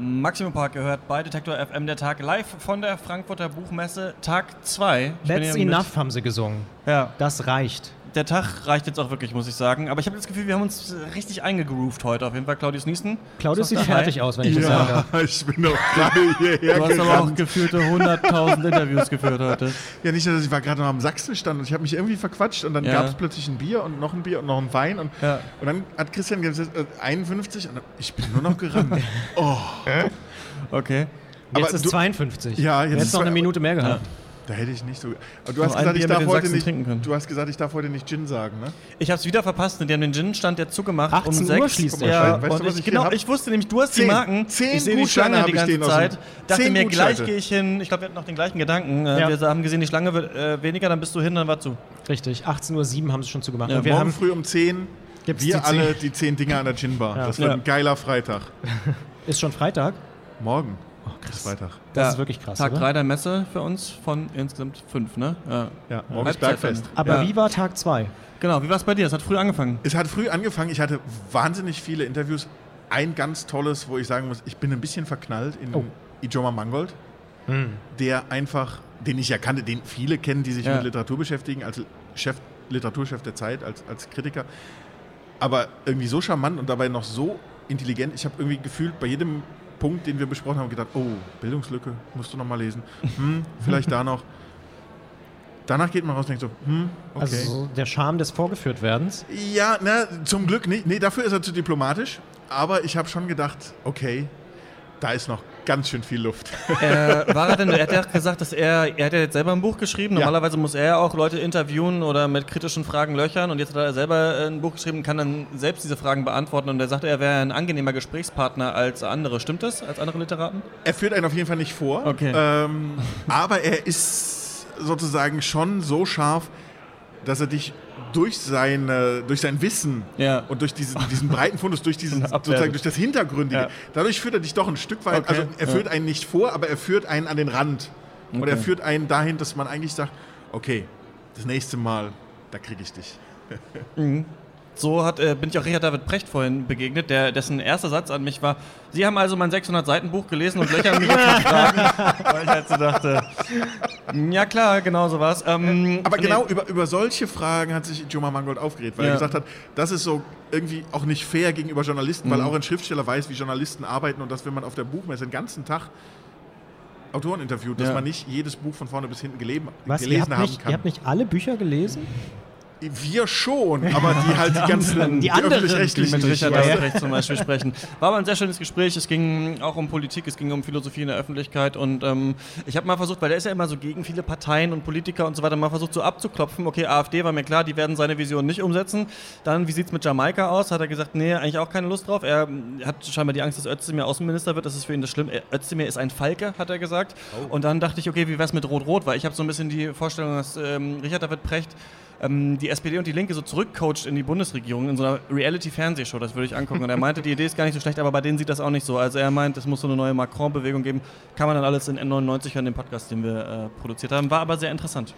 Maximum Park gehört bei Detektor FM der Tag live von der Frankfurter Buchmesse, Tag 2. That's enough, haben sie gesungen. Ja. Das reicht der Tag reicht jetzt auch wirklich, muss ich sagen. Aber ich habe das Gefühl, wir haben uns richtig eingegroovt heute. Auf jeden Fall Claudius Niesen. Claudius sieht fertig aus, wenn ich ja, das sage. ich bin doch gerade hierher Du hast gerannt. aber auch gefühlte 100.000 Interviews geführt heute. Ja, nicht, dass ich war gerade noch am Sachsenstand und ich habe mich irgendwie verquatscht und dann ja. gab es plötzlich ein Bier und noch ein Bier und noch ein Wein und, ja. und dann hat Christian gesagt, äh, 51 und dann, ich bin nur noch gerannt. oh. Okay. Jetzt aber ist du, 52. Ja, jetzt, jetzt noch eine Minute mehr gehabt. Da hätte ich nicht so. Aber du hast, gesagt, ich darf heute nicht, du hast gesagt, ich darf heute nicht Gin sagen, ne? Ich habe es wieder verpasst. Die haben den Gin-Stand ja zugemacht 18 um 6 Uhr schließt ja, weißt du, was ich, genau, ich wusste nämlich, du hast zehn, die Marken. Zehn ich sehe die Schlange die ganze Zeit. Dachte mir, gleich gehe ich hin. Ich glaube, wir hatten noch den gleichen Gedanken. Äh, ja. Wir haben gesehen, die Schlange wird äh, weniger, dann bist du hin, dann war zu. Richtig, 18.07 Uhr haben sie schon zugemacht. Ja, wir morgen haben früh um 10 Gibt's wir die alle die 10 Dinger an der Gin-Bar. Ja. Das wird ein geiler Freitag. Ist schon Freitag? Morgen. Oh, krass. Freitag. Das ja. ist wirklich krass. Tag 3 der Messe für uns von insgesamt 5, ne? Ja, ja morgen ist Bergfest. Aber ja. wie war Tag 2? Genau, wie war es bei dir? Es hat früh angefangen. Es hat früh angefangen. Ich hatte wahnsinnig viele Interviews. Ein ganz tolles, wo ich sagen muss, ich bin ein bisschen verknallt in oh. Ijoma Mangold, hm. der einfach, den ich ja kannte, den viele kennen, die sich ja. mit Literatur beschäftigen, als Chef, Literaturchef der Zeit, als, als Kritiker. Aber irgendwie so charmant und dabei noch so intelligent. Ich habe irgendwie gefühlt bei jedem Punkt, den wir besprochen haben, gedacht, oh, Bildungslücke, musst du noch mal lesen. Hm, vielleicht da noch. Danach geht man raus und denkt so, hm, okay. Also der Charme des Vorgeführtwerdens? Ja, na, zum Glück nicht. Nee, dafür ist er zu diplomatisch. Aber ich habe schon gedacht, okay, da ist noch ganz schön viel Luft. Äh, war er denn, er hat ja gesagt, dass er, er hat ja jetzt selber ein Buch geschrieben. Normalerweise muss er ja auch Leute interviewen oder mit kritischen Fragen löchern. Und jetzt hat er selber ein Buch geschrieben, kann dann selbst diese Fragen beantworten. Und er sagte, er wäre ein angenehmer Gesprächspartner als andere. Stimmt das, als andere Literaten? Er führt einen auf jeden Fall nicht vor. Okay. Ähm, aber er ist sozusagen schon so scharf, dass er dich durch, seine, durch sein Wissen ja. und durch diesen, diesen breiten Fundus, durch, diesen, sozusagen durch das Hintergründige, ja. dadurch führt er dich doch ein Stück weit, okay. also er führt einen nicht vor, aber er führt einen an den Rand. Okay. Und er führt einen dahin, dass man eigentlich sagt, okay, das nächste Mal, da kriege ich dich. Mhm. So hat, äh, bin ich auch Richard David Precht vorhin begegnet, der, dessen erster Satz an mich war: Sie haben also mein 600-Seiten-Buch gelesen und löchern mich jetzt mit Fragen. Weil ich halt so dachte: Ja, klar, genau so war es. Ähm, Aber genau über, über solche Fragen hat sich Joma Mangold aufgeregt, weil ja. er gesagt hat, das ist so irgendwie auch nicht fair gegenüber Journalisten, mhm. weil auch ein Schriftsteller weiß, wie Journalisten arbeiten und dass, wenn man auf der Buchmesse den ganzen Tag Autoren interviewt, dass ja. man nicht jedes Buch von vorne bis hinten gelesen Was, gelesen haben nicht, kann. Ihr habt nicht alle Bücher gelesen? Wir schon, aber die halt die ganzen die, die öffentlich-rechtlichen. Die mit Richard David zum Beispiel sprechen. War aber ein sehr schönes Gespräch. Es ging auch um Politik, es ging um Philosophie in der Öffentlichkeit und ähm, ich habe mal versucht, weil der ist ja immer so gegen viele Parteien und Politiker und so weiter, mal versucht so abzuklopfen. Okay, AfD war mir klar, die werden seine Vision nicht umsetzen. Dann, wie sieht es mit Jamaika aus? Hat er gesagt, nee, eigentlich auch keine Lust drauf. Er hat scheinbar die Angst, dass Özdemir Außenminister wird. Das ist für ihn das Schlimme. Özdemir ist ein Falke, hat er gesagt. Oh. Und dann dachte ich, okay, wie wär's mit Rot-Rot? Weil ich habe so ein bisschen die Vorstellung, dass ähm, Richard David Precht ähm, die SPD und die Linke so zurückcoacht in die Bundesregierung in so einer Reality-Fernsehshow. Das würde ich angucken. Und er meinte, die Idee ist gar nicht so schlecht, aber bei denen sieht das auch nicht so. Also er meint, es muss so eine neue Macron-Bewegung geben. Kann man dann alles in N99 hören, dem Podcast, den wir äh, produziert haben. War aber sehr interessant.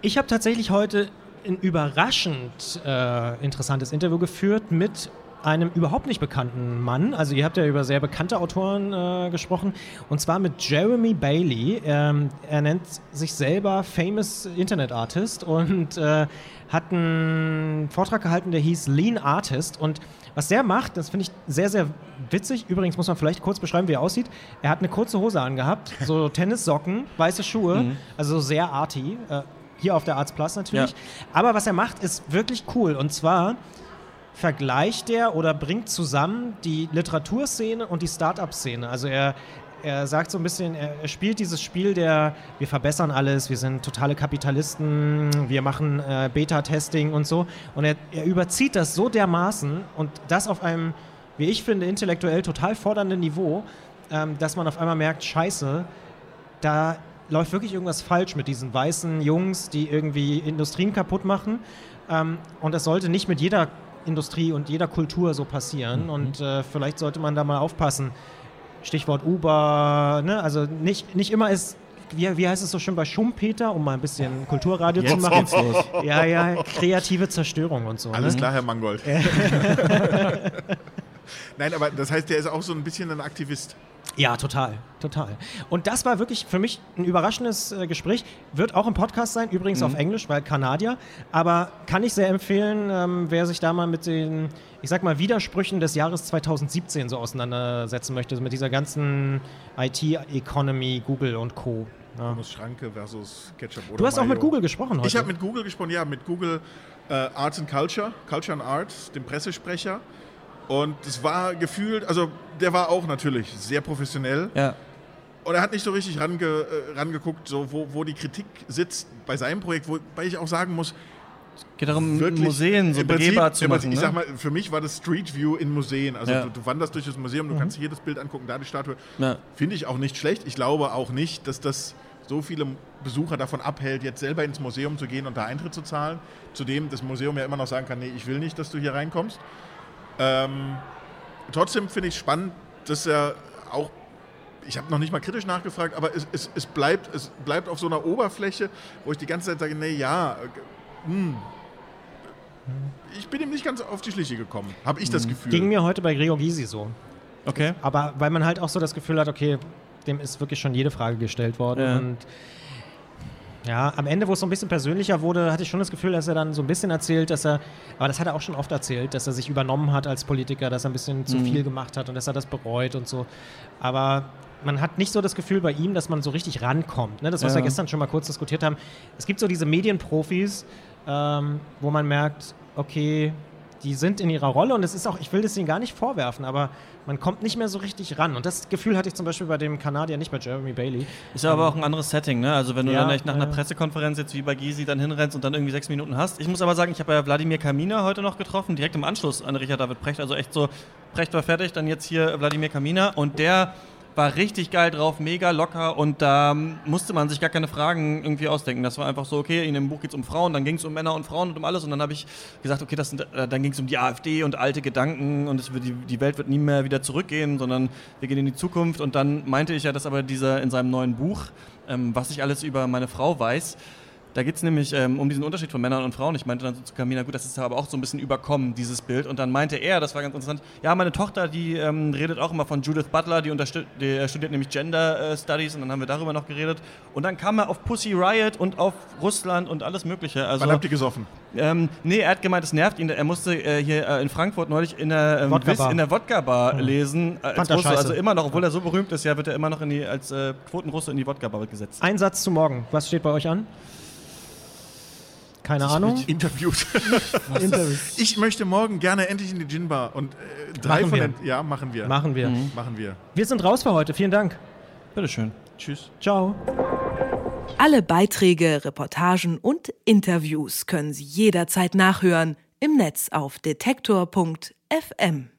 Ich habe tatsächlich heute ein überraschend äh, interessantes Interview geführt mit einem überhaupt nicht bekannten Mann. Also ihr habt ja über sehr bekannte Autoren äh, gesprochen. Und zwar mit Jeremy Bailey. Ähm, er nennt sich selber Famous Internet Artist und äh, hat einen Vortrag gehalten, der hieß Lean Artist. Und was der macht, das finde ich sehr, sehr witzig. Übrigens muss man vielleicht kurz beschreiben, wie er aussieht. Er hat eine kurze Hose angehabt, so Tennissocken, weiße Schuhe, mhm. also sehr arty. Äh, hier auf der Arts Plus natürlich. Ja. Aber was er macht, ist wirklich cool. Und zwar vergleicht er oder bringt zusammen die Literaturszene und die Start-up-Szene. Also er, er sagt so ein bisschen, er, spielt dieses Spiel der, wir verbessern alles, wir sind totale Kapitalisten, wir machen äh, Beta-Testing und so. Und er, er überzieht das so dermaßen und das auf einem, wie ich finde, intellektuell total fordernden Niveau, ähm, dass man auf einmal merkt, scheiße, da läuft wirklich irgendwas falsch mit diesen weißen Jungs, die irgendwie Industrien kaputt machen. Ähm, und das sollte nicht mit jeder Industrie und jeder Kultur so passieren. Mhm. Und äh, vielleicht sollte man da mal aufpassen. Stichwort Uber, ne? also nicht, nicht immer ist wie, wie heißt es so schön bei Schumpeter, um mal ein bisschen Kulturradio Jetzt zu machen? geht's los. Ja, ja, kreative Zerstörung und so. Alles ne? klar, Herr Mangold. Nein, aber das heißt, der ist auch so ein bisschen ein Aktivist. Ja, total, total. Und das war wirklich für mich ein überraschendes äh, Gespräch. Wird auch im Podcast sein, übrigens auf Englisch, weil Kanadier. Aber kann ich sehr empfehlen, ähm, wer sich da mal mit den, ich sag mal, Widersprüchen des Jahres 2017 so auseinandersetzen möchte, mit dieser ganzen IT-Economy, Google und Co. Ja. Schranke versus Ketchup oder Du hast auch mit Mayo. Google gesprochen heute. Ich habe mit Google gesprochen, ja, mit Google äh, Arts and Culture, Culture and Art, dem Pressesprecher. Und es war gefühlt, also der war auch natürlich sehr professionell. Ja. Und er hat nicht so richtig range, äh, rangeguckt, so, wo, wo die Kritik sitzt bei seinem Projekt, wobei ich auch sagen muss, Geht darum, wirklich Museen so Prinzip- begehbar zu machen. Prinzip, Ich ne? sag mal, für mich war das Street View in Museen. Also Ja. du, du wanderst durch das Museum, du kannst jedes Bild angucken, da die Statue. Ja. Finde ich auch nicht schlecht. Ich glaube auch nicht, dass das so viele Besucher davon abhält, jetzt selber ins Museum zu gehen und da Eintritt zu zahlen. Zudem das Museum ja immer noch sagen kann, nee, ich will nicht, dass du hier reinkommst. Ähm, trotzdem finde ich spannend, dass er auch, ich habe noch nicht mal kritisch nachgefragt, aber es, es, es, bleibt, es bleibt auf so einer Oberfläche, wo ich die ganze Zeit sage, nee, ja, äh, hm, ich bin ihm nicht ganz auf die Schliche gekommen, habe ich das Gefühl. Ging mir heute bei Gregor Gysi so. Okay. Aber weil man halt auch so das Gefühl hat, okay, dem ist wirklich schon jede Frage gestellt worden. Ja. Und ja, am Ende, wo es so ein bisschen persönlicher wurde, hatte ich schon das Gefühl, dass er dann so ein bisschen erzählt, dass er, aber das hat er auch schon oft erzählt, dass er sich übernommen hat als Politiker, dass er ein bisschen zu viel gemacht hat und dass er das bereut und so. Aber man hat nicht so das Gefühl bei ihm, dass man so richtig rankommt. Ne? Das, was Ja. wir gestern schon mal kurz diskutiert haben. Es gibt so diese Medienprofis, ähm, wo man merkt, okay, die sind in ihrer Rolle und es ist auch, ich will das ihnen gar nicht vorwerfen, aber man kommt nicht mehr so richtig ran. Und das Gefühl hatte ich zum Beispiel bei dem Kanadier, nicht bei Jeremy Bailey. Ist ja aber auch ein anderes Setting, ne? Also wenn du Ja, dann echt nach einer ja. Pressekonferenz jetzt wie bei Gysi dann hinrennst und dann irgendwie sechs Minuten hast. Ich muss aber sagen, ich habe ja Wladimir Kamina heute noch getroffen, direkt im Anschluss an Richard David Precht. Also echt so, Precht war fertig, dann jetzt hier Wladimir Kamina und der war richtig geil drauf, mega locker und da musste man sich gar keine Fragen irgendwie ausdenken. Das war einfach so, okay, in dem Buch geht es um Frauen, dann ging es um Männer und Frauen und um alles und dann habe ich gesagt, okay, das sind, äh, dann ging es um die AfD und alte Gedanken und es die, die Welt wird nie mehr wieder zurückgehen, sondern wir gehen in die Zukunft und dann meinte ich ja, dass aber dieser in seinem neuen Buch, ähm, was ich alles über meine Frau weiß, da geht es nämlich ähm, um diesen Unterschied von Männern und Frauen. Ich meinte dann so zu Camina, gut, das ist aber auch so ein bisschen überkommen, dieses Bild. Und dann meinte er, das war ganz interessant, ja, meine Tochter, die ähm, redet auch immer von Judith Butler, die, die äh, studiert nämlich Gender äh, Studies und dann haben wir darüber noch geredet. Und dann kam er auf Pussy Riot und auf Russland und alles Mögliche. Also, Wann habt ihr gesoffen? ähm, nee, er hat gemeint, es nervt ihn. Er musste äh, hier äh, in Frankfurt neulich in der, ähm, Wodka Bar. in der Wodka-Bar lesen. Äh, als Russe. Also immer noch, obwohl er so berühmt ist, ja, wird er immer noch die, als äh, Quotenrusse in die Wodka-Bar gesetzt. Ein Satz zu morgen. Was steht bei euch an? Keine Ahnung. Interviews. Interviews. ich möchte morgen gerne endlich in die Gin Bar und äh, drei Machen von wir. den. Ja, machen wir. Machen wir. Machen wir. Wir sind raus für heute. Vielen Dank. Bitteschön. Tschüss. Ciao. Alle Beiträge, Reportagen und Interviews können Sie jederzeit nachhören im Netz auf detektor.fm.